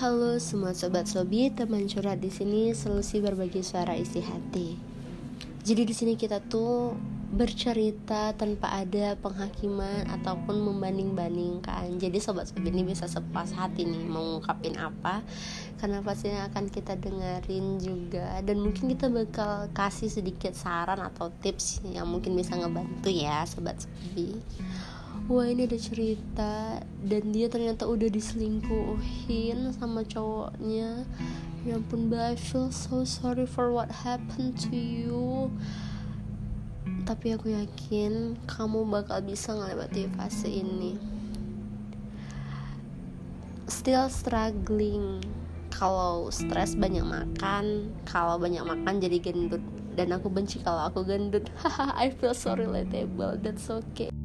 Halo semua sobat sobi, teman curhat di sini solusi berbagi suara isi hati. Jadi di sini kita tuh bercerita tanpa ada penghakiman ataupun membanding-bandingkan. Jadi sobat sobi ini bisa sepuas hati nih mau ngungkapin apa karena pastinya akan kita dengerin juga dan mungkin kita bakal kasih sedikit saran atau tips yang mungkin bisa ngebantu ya sobat sobi wah ini ada cerita dan dia ternyata udah diselingkuhin sama cowoknya. Ya ampun but I feel so sorry for what happened to you. Tapi aku yakin kamu bakal bisa ngelewati fase ini. Still struggling. Kalau stres banyak makan kalau banyak makan jadi gendut. Dan aku benci kalau aku gendut. I feel so relatable. That's okay